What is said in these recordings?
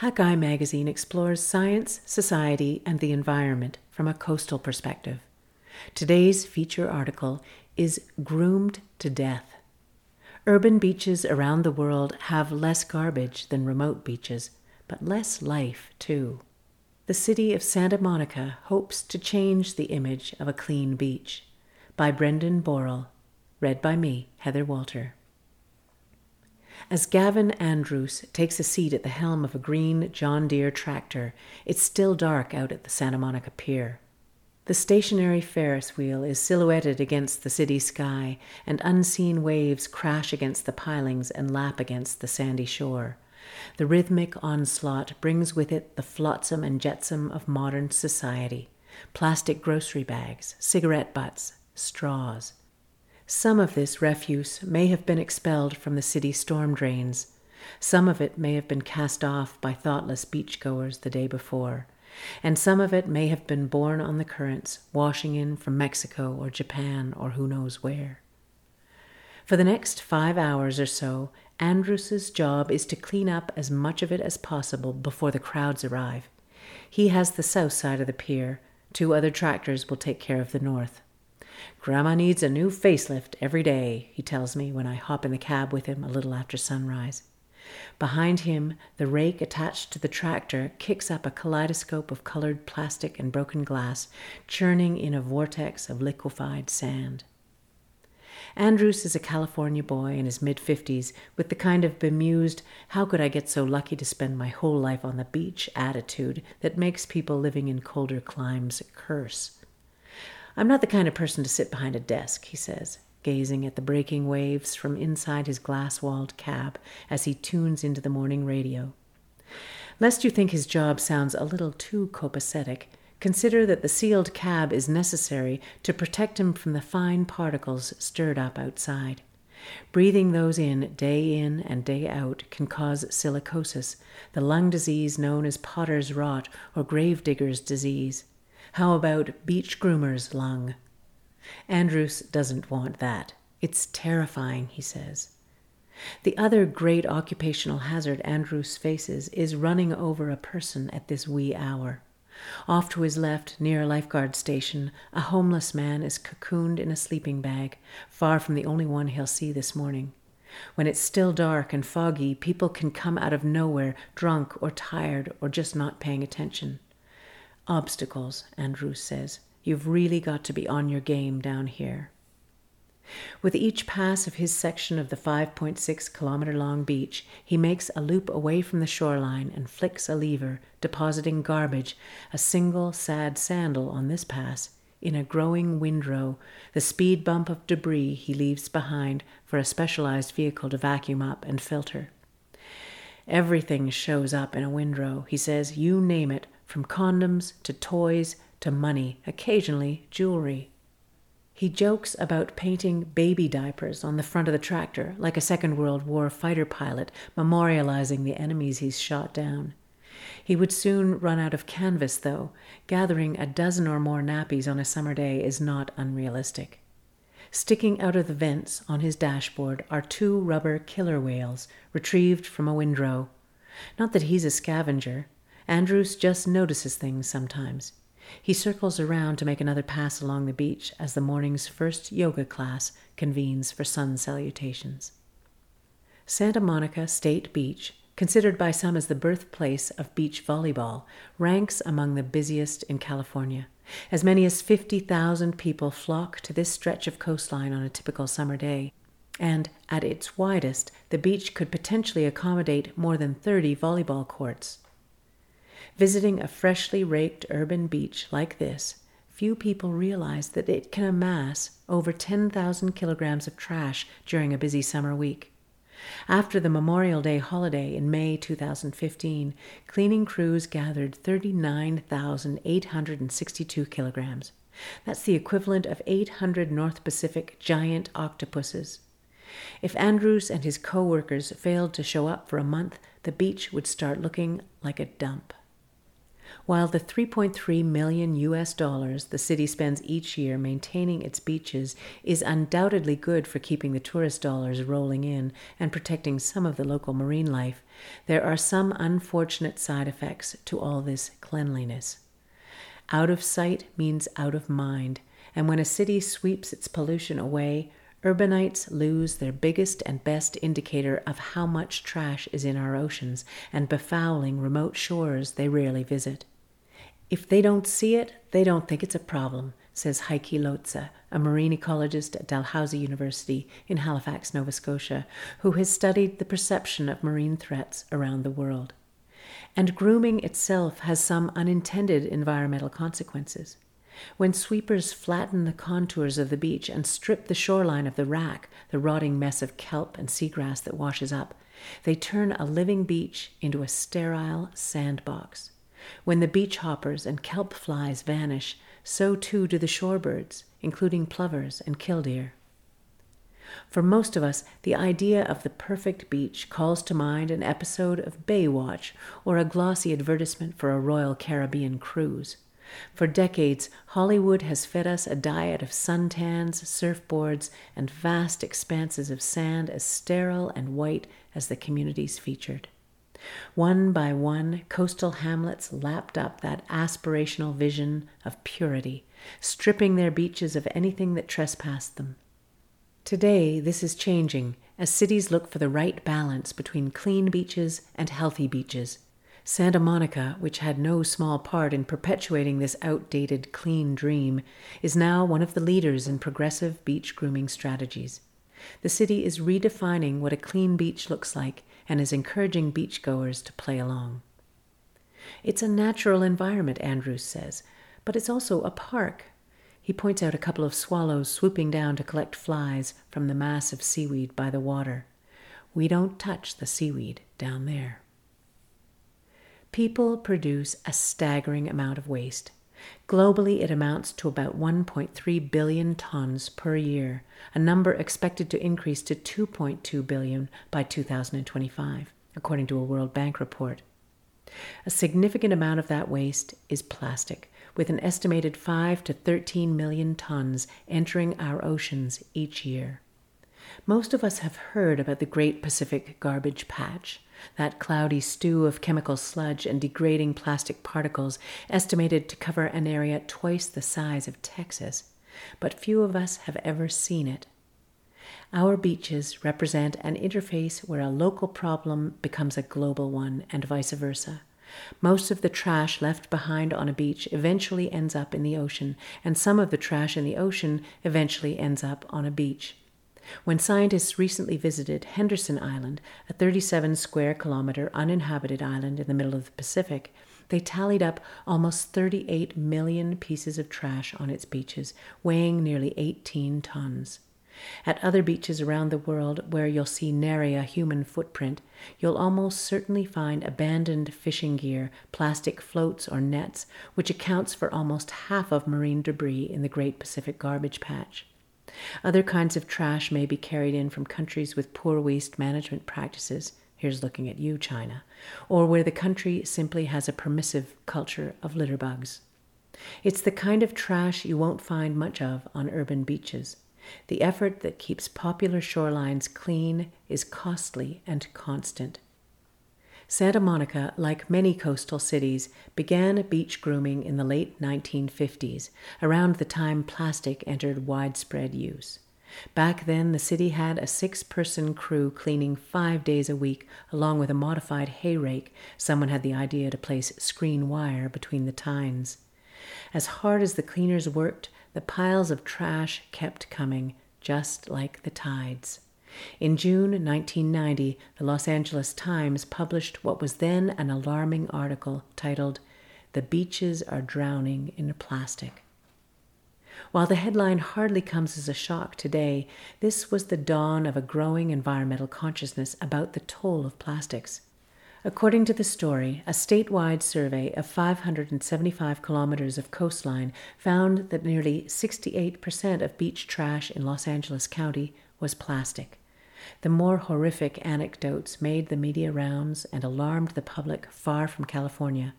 Hakai magazine explores science, society, and the environment from a coastal perspective. Today's feature article is Groomed to Death. Urban beaches around the world have less garbage than remote beaches, but less life, too. The city of Santa Monica hopes to change the image of a clean beach. By Brendan Borrell. Read by me, Heather Walter. As Gavin Andrews takes a seat at the helm of a green John Deere tractor, it's still dark out at the Santa Monica Pier. The stationary Ferris wheel is silhouetted against the city sky, and unseen waves crash against the pilings and lap against the sandy shore. The rhythmic onslaught brings with it the flotsam and jetsam of modern society plastic grocery bags, cigarette butts, straws. Some of this refuse may have been expelled from the city storm drains. Some of it may have been cast off by thoughtless beachgoers the day before. And some of it may have been borne on the currents, washing in from Mexico or Japan or who knows where. For the next five hours or so, Andrews's job is to clean up as much of it as possible before the crowds arrive. He has the south side of the pier. Two other tractors will take care of the north. Grandma needs a new facelift every day, he tells me when I hop in the cab with him a little after sunrise. Behind him, the rake attached to the tractor kicks up a kaleidoscope of colored plastic and broken glass, churning in a vortex of liquefied sand. Andrews is a California boy in his mid 50s with the kind of bemused, how could I get so lucky to spend my whole life on the beach attitude that makes people living in colder climes curse. I'm not the kind of person to sit behind a desk, he says, gazing at the breaking waves from inside his glass walled cab as he tunes into the morning radio. Lest you think his job sounds a little too copacetic, consider that the sealed cab is necessary to protect him from the fine particles stirred up outside. Breathing those in day in and day out can cause silicosis, the lung disease known as potter's rot or gravedigger's disease. How about beach groomer's lung? Andrews doesn't want that. It's terrifying, he says. The other great occupational hazard Andrews faces is running over a person at this wee hour. Off to his left, near a lifeguard station, a homeless man is cocooned in a sleeping bag, far from the only one he'll see this morning. When it's still dark and foggy, people can come out of nowhere, drunk or tired or just not paying attention. Obstacles, Andrews says. You've really got to be on your game down here. With each pass of his section of the 5.6 kilometer long beach, he makes a loop away from the shoreline and flicks a lever, depositing garbage, a single sad sandal on this pass, in a growing windrow, the speed bump of debris he leaves behind for a specialized vehicle to vacuum up and filter. Everything shows up in a windrow, he says, you name it, from condoms to toys to money, occasionally jewelry. He jokes about painting baby diapers on the front of the tractor, like a Second World War fighter pilot memorializing the enemies he's shot down. He would soon run out of canvas, though. Gathering a dozen or more nappies on a summer day is not unrealistic. Sticking out of the vents on his dashboard are two rubber killer whales retrieved from a windrow. Not that he's a scavenger. Andrews just notices things sometimes. He circles around to make another pass along the beach as the morning's first yoga class convenes for sun salutations. Santa Monica State Beach, considered by some as the birthplace of beach volleyball, ranks among the busiest in California. As many as 50,000 people flock to this stretch of coastline on a typical summer day. And at its widest, the beach could potentially accommodate more than 30 volleyball courts. Visiting a freshly raked urban beach like this, few people realize that it can amass over 10,000 kilograms of trash during a busy summer week. After the Memorial Day holiday in May 2015, cleaning crews gathered 39,862 kilograms. That's the equivalent of 800 North Pacific giant octopuses. If Andrews and his co workers failed to show up for a month, the beach would start looking like a dump. While the 3.3 million US dollars the city spends each year maintaining its beaches is undoubtedly good for keeping the tourist dollars rolling in and protecting some of the local marine life, there are some unfortunate side effects to all this cleanliness. Out of sight means out of mind, and when a city sweeps its pollution away, urbanites lose their biggest and best indicator of how much trash is in our oceans and befouling remote shores they rarely visit. If they don't see it, they don't think it's a problem, says Heike Lotze, a marine ecologist at Dalhousie University in Halifax, Nova Scotia, who has studied the perception of marine threats around the world. And grooming itself has some unintended environmental consequences. When sweepers flatten the contours of the beach and strip the shoreline of the wrack, the rotting mess of kelp and seagrass that washes up, they turn a living beach into a sterile sandbox. When the beach hoppers and kelp flies vanish, so too do the shorebirds, including plovers and killdeer. For most of us, the idea of the perfect beach calls to mind an episode of Baywatch or a glossy advertisement for a Royal Caribbean cruise. For decades, Hollywood has fed us a diet of suntans, surfboards, and vast expanses of sand as sterile and white as the communities featured. One by one, coastal hamlets lapped up that aspirational vision of purity, stripping their beaches of anything that trespassed them. Today, this is changing as cities look for the right balance between clean beaches and healthy beaches Santa Monica, which had no small part in perpetuating this outdated clean dream, is now one of the leaders in progressive beach grooming strategies. The city is redefining what a clean beach looks like and is encouraging beachgoers to play along. It's a natural environment, Andrews says, but it's also a park. He points out a couple of swallows swooping down to collect flies from the mass of seaweed by the water. We don't touch the seaweed down there. People produce a staggering amount of waste. Globally, it amounts to about 1.3 billion tons per year, a number expected to increase to 2.2 billion by 2025, according to a World Bank report. A significant amount of that waste is plastic, with an estimated 5 to 13 million tons entering our oceans each year. Most of us have heard about the Great Pacific Garbage Patch, that cloudy stew of chemical sludge and degrading plastic particles estimated to cover an area twice the size of Texas, but few of us have ever seen it. Our beaches represent an interface where a local problem becomes a global one, and vice versa. Most of the trash left behind on a beach eventually ends up in the ocean, and some of the trash in the ocean eventually ends up on a beach. When scientists recently visited Henderson Island, a 37 square kilometer uninhabited island in the middle of the Pacific, they tallied up almost 38 million pieces of trash on its beaches, weighing nearly 18 tons. At other beaches around the world where you'll see nary a human footprint, you'll almost certainly find abandoned fishing gear, plastic floats or nets, which accounts for almost half of marine debris in the Great Pacific Garbage Patch. Other kinds of trash may be carried in from countries with poor waste management practices. Here's looking at you, China. Or where the country simply has a permissive culture of litter bugs. It's the kind of trash you won't find much of on urban beaches. The effort that keeps popular shorelines clean is costly and constant. Santa Monica, like many coastal cities, began beach grooming in the late 1950s, around the time plastic entered widespread use. Back then, the city had a six person crew cleaning five days a week, along with a modified hay rake. Someone had the idea to place screen wire between the tines. As hard as the cleaners worked, the piles of trash kept coming, just like the tides. In June 1990, the Los Angeles Times published what was then an alarming article titled, The Beaches Are Drowning in Plastic. While the headline hardly comes as a shock today, this was the dawn of a growing environmental consciousness about the toll of plastics. According to the story, a statewide survey of 575 kilometers of coastline found that nearly 68% of beach trash in Los Angeles County was plastic. The more horrific anecdotes made the media rounds and alarmed the public far from California.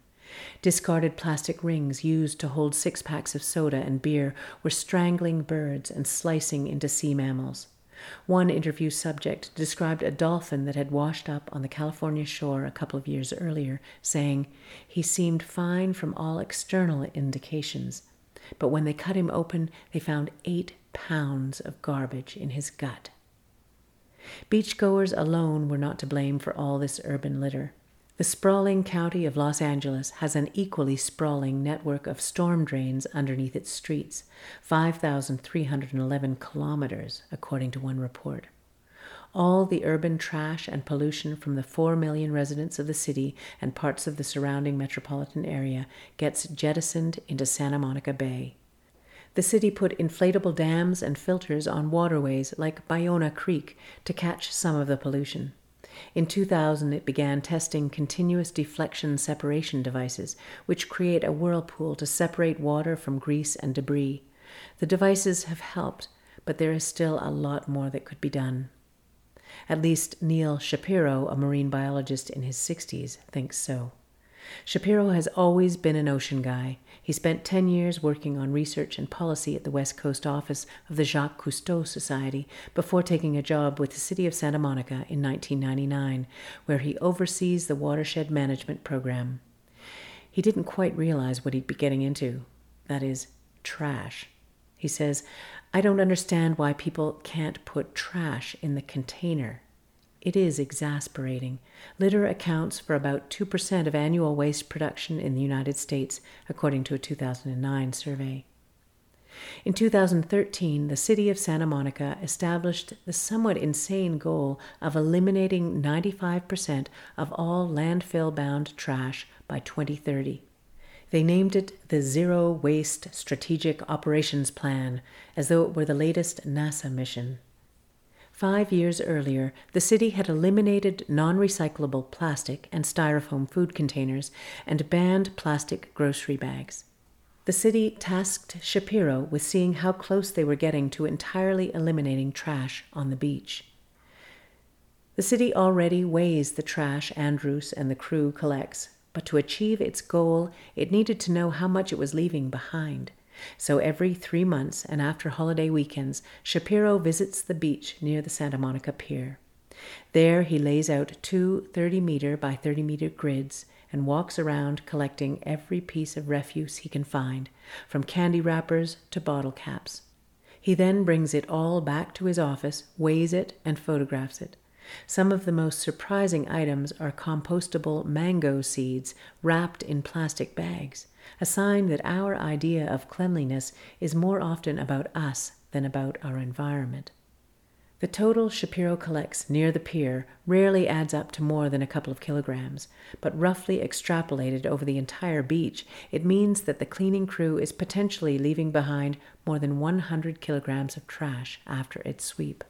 Discarded plastic rings used to hold six packs of soda and beer were strangling birds and slicing into sea mammals. One interview subject described a dolphin that had washed up on the California shore a couple of years earlier, saying, He seemed fine from all external indications, but when they cut him open, they found eight pounds of garbage in his gut. Beachgoers alone were not to blame for all this urban litter. The sprawling county of Los Angeles has an equally sprawling network of storm drains underneath its streets, 5,311 kilometers, according to one report. All the urban trash and pollution from the 4 million residents of the city and parts of the surrounding metropolitan area gets jettisoned into Santa Monica Bay. The city put inflatable dams and filters on waterways like Ballona Creek to catch some of the pollution. In 2000, it began testing continuous deflection separation devices, which create a whirlpool to separate water from grease and debris. The devices have helped, but there is still a lot more that could be done. At least Neil Shapiro, a marine biologist in his 60s, thinks so. Shapiro has always been an ocean guy. He spent 10 years working on research and policy at the West Coast office of the Jacques Cousteau Society before taking a job with the city of Santa Monica in 1999, where he oversees the watershed management program. He didn't quite realize what he'd be getting into that is, trash. He says, I don't understand why people can't put trash in the container. It is exasperating. Litter accounts for about 2% of annual waste production in the United States, according to a 2009 survey. In 2013, the city of Santa Monica established the somewhat insane goal of eliminating 95% of all landfill bound trash by 2030. They named it the Zero Waste Strategic Operations Plan, as though it were the latest NASA mission. Five years earlier, the city had eliminated non recyclable plastic and styrofoam food containers and banned plastic grocery bags. The city tasked Shapiro with seeing how close they were getting to entirely eliminating trash on the beach. The city already weighs the trash Andrews and the crew collects, but to achieve its goal, it needed to know how much it was leaving behind. So every three months and after holiday weekends, Shapiro visits the beach near the Santa Monica Pier. There he lays out two 30 meter by 30 meter grids and walks around collecting every piece of refuse he can find, from candy wrappers to bottle caps. He then brings it all back to his office, weighs it, and photographs it. Some of the most surprising items are compostable mango seeds wrapped in plastic bags a sign that our idea of cleanliness is more often about us than about our environment. The total Shapiro collects near the pier rarely adds up to more than a couple of kilograms, but roughly extrapolated over the entire beach, it means that the cleaning crew is potentially leaving behind more than 100 kilograms of trash after its sweep.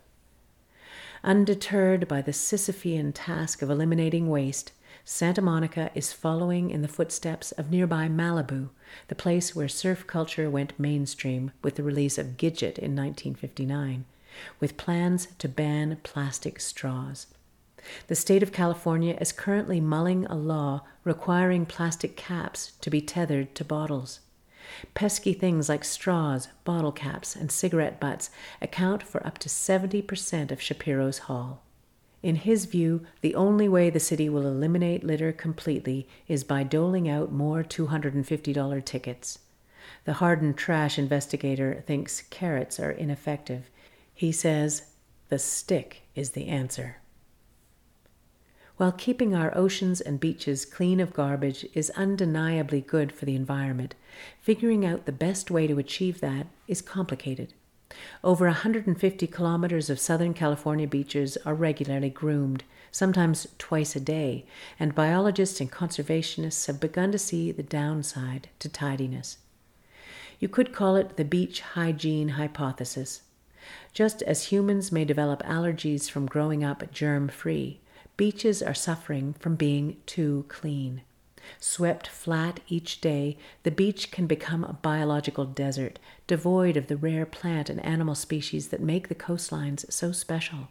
Undeterred by the Sisyphean task of eliminating waste, Santa Monica is following in the footsteps of nearby Malibu, the place where surf culture went mainstream with the release of Gidget in 1959, with plans to ban plastic straws. The state of California is currently mulling a law requiring plastic caps to be tethered to bottles. Pesky things like straws, bottle caps, and cigarette butts account for up to 70% of Shapiro's haul. In his view, the only way the city will eliminate litter completely is by doling out more $250 tickets. The hardened trash investigator thinks carrots are ineffective. He says the stick is the answer. While keeping our oceans and beaches clean of garbage is undeniably good for the environment, figuring out the best way to achieve that is complicated. Over 150 kilometers of Southern California beaches are regularly groomed, sometimes twice a day, and biologists and conservationists have begun to see the downside to tidiness. You could call it the beach hygiene hypothesis. Just as humans may develop allergies from growing up germ free, beaches are suffering from being too clean. Swept flat each day, the beach can become a biological desert, devoid of the rare plant and animal species that make the coastlines so special.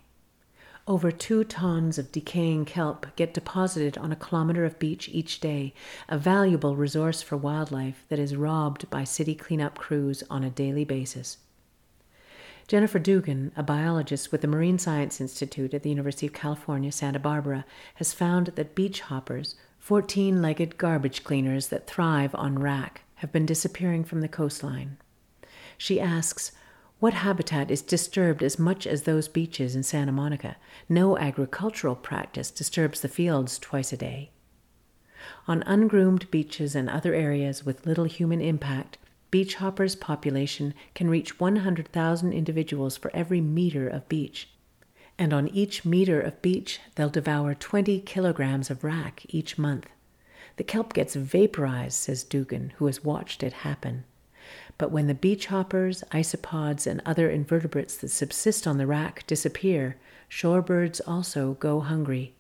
Over two tons of decaying kelp get deposited on a kilometer of beach each day, a valuable resource for wildlife that is robbed by city cleanup crews on a daily basis. Jennifer Dugan, a biologist with the Marine Science Institute at the University of California, Santa Barbara, has found that beach hoppers, 14 legged garbage cleaners that thrive on wrack, have been disappearing from the coastline. She asks, what habitat is disturbed as much as those beaches in Santa Monica? No agricultural practice disturbs the fields twice a day. On ungroomed beaches and other areas with little human impact, beach hoppers' population can reach 100,000 individuals for every meter of beach. And on each meter of beach, they'll devour 20 kilograms of wrack each month. The kelp gets vaporized, says Dugan, who has watched it happen. But when the beach hoppers, isopods, and other invertebrates that subsist on the wrack disappear, shorebirds also go hungry.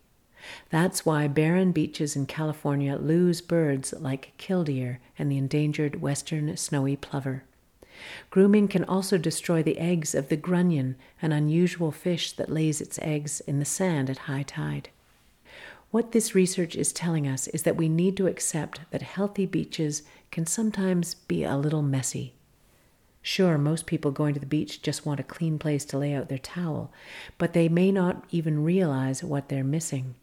That's why barren beaches in California lose birds like killdeer and the endangered western snowy plover. Grooming can also destroy the eggs of the grunion, an unusual fish that lays its eggs in the sand at high tide. What this research is telling us is that we need to accept that healthy beaches can sometimes be a little messy. Sure, most people going to the beach just want a clean place to lay out their towel, but they may not even realize what they're missing.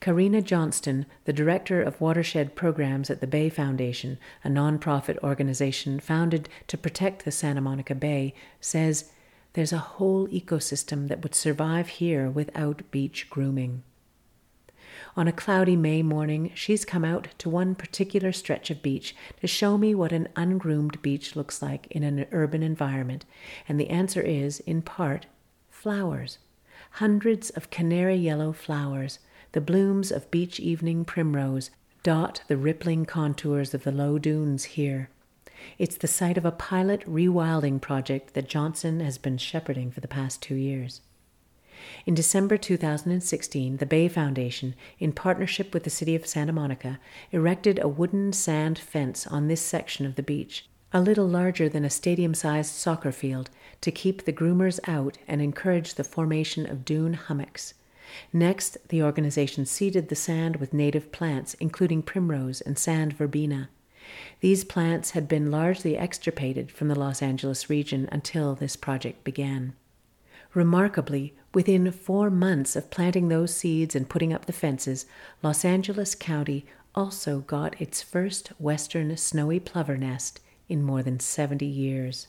Karina Johnston, the director of watershed programs at the Bay Foundation, a nonprofit organization founded to protect the Santa Monica Bay, says there's a whole ecosystem that would survive here without beach grooming. On a cloudy May morning, she's come out to one particular stretch of beach to show me what an ungroomed beach looks like in an urban environment, and the answer is, in part, flowers. Hundreds of canary yellow flowers, the blooms of beach evening primrose, dot the rippling contours of the low dunes here. It's the site of a pilot rewilding project that Johnston has been shepherding for the past two years. In December 2016, the Bay Foundation, in partnership with the City of Santa Monica, erected a wooden sand fence on this section of the beach, a little larger than a stadium sized soccer field, to keep the groomers out and encourage the formation of dune hummocks. Next, the organization seeded the sand with native plants, including primrose and sand verbena. These plants had been largely extirpated from the Los Angeles region until this project began. Remarkably, within four months of planting those seeds and putting up the fences, Los Angeles County also got its first western snowy plover nest in more than 70 years.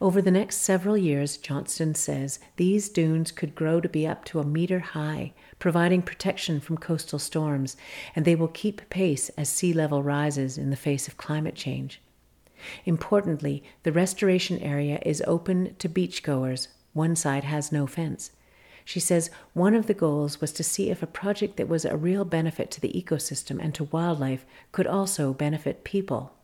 Over the next several years, Johnston says, these dunes could grow to be up to a meter high, providing protection from coastal storms, and they will keep pace as sea level rises in the face of climate change. Importantly, the restoration area is open to beachgoers one side has no fence. She says one of the goals was to see if a project that was a real benefit to the ecosystem and to wildlife could also benefit people.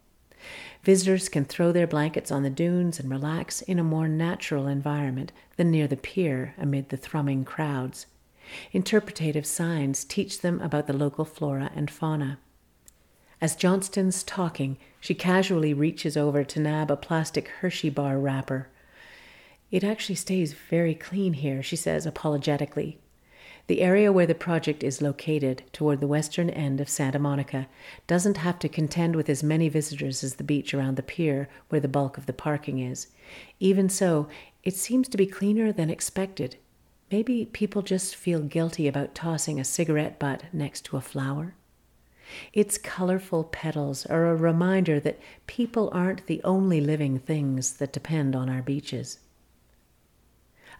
Visitors can throw their blankets on the dunes and relax in a more natural environment than near the pier amid the thrumming crowds. Interpretative signs teach them about the local flora and fauna. As Johnston's talking, she casually reaches over to nab a plastic Hershey bar wrapper. It actually stays very clean here, she says apologetically. The area where the project is located, toward the western end of Santa Monica, doesn't have to contend with as many visitors as the beach around the pier, where the bulk of the parking is. Even so, it seems to be cleaner than expected. Maybe people just feel guilty about tossing a cigarette butt next to a flower. Its colorful petals are a reminder that people aren't the only living things that depend on our beaches.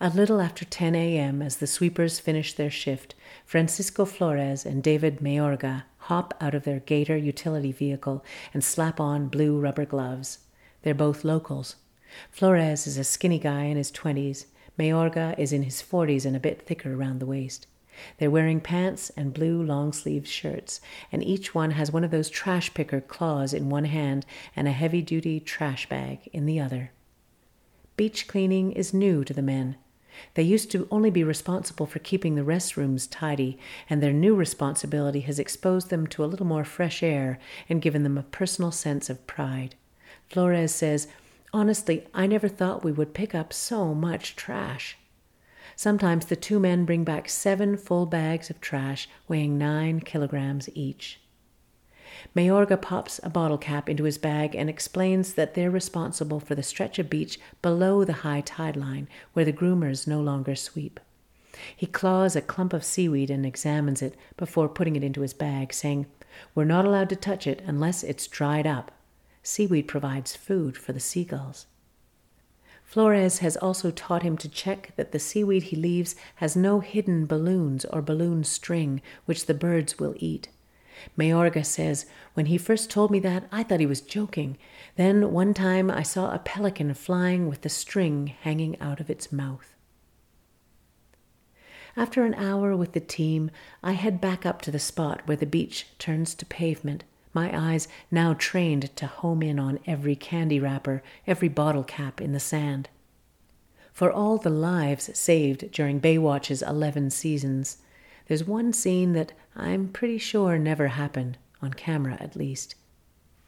A little after 10 a.m., as the sweepers finish their shift, Francisco Flores and David Mayorga hop out of their Gator utility vehicle and slap on blue rubber gloves. They're both locals. Flores is a skinny guy in his 20s. Mayorga is in his 40s and a bit thicker around the waist. They're wearing pants and blue long sleeved shirts, and each one has one of those trash picker claws in one hand and a heavy duty trash bag in the other. Beach cleaning is new to the men. They used to only be responsible for keeping the restrooms tidy, and their new responsibility has exposed them to a little more fresh air and given them a personal sense of pride. Flores says, Honestly, I never thought we would pick up so much trash. Sometimes the two men bring back seven full bags of trash weighing nine kilograms each. Mayorga pops a bottle cap into his bag and explains that they're responsible for the stretch of beach below the high tide line where the groomers no longer sweep. He claws a clump of seaweed and examines it before putting it into his bag, saying, We're not allowed to touch it unless it's dried up. Seaweed provides food for the seagulls. Flores has also taught him to check that the seaweed he leaves has no hidden balloons or balloon string, which the birds will eat. Mayorga says, When he first told me that, I thought he was joking. Then one time I saw a pelican flying with the string hanging out of its mouth. After an hour with the team, I head back up to the spot where the beach turns to pavement, my eyes now trained to home in on every candy wrapper, every bottle cap in the sand. For all the lives saved during Baywatch's 11 seasons, there's one scene that I'm pretty sure never happened, on camera at least.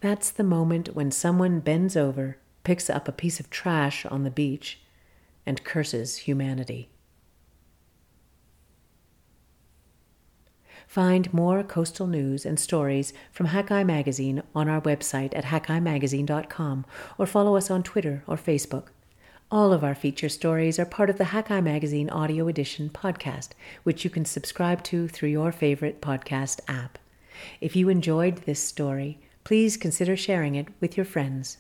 That's the moment when someone bends over, picks up a piece of trash on the beach, and curses humanity. Find more coastal news and stories from Hakai Magazine on our website at hakaimagazine.com or follow us on Twitter or Facebook. All of our feature stories are part of the Hakai Magazine Audio Edition podcast, which you can subscribe to through your favorite podcast app. If you enjoyed this story, please consider sharing it with your friends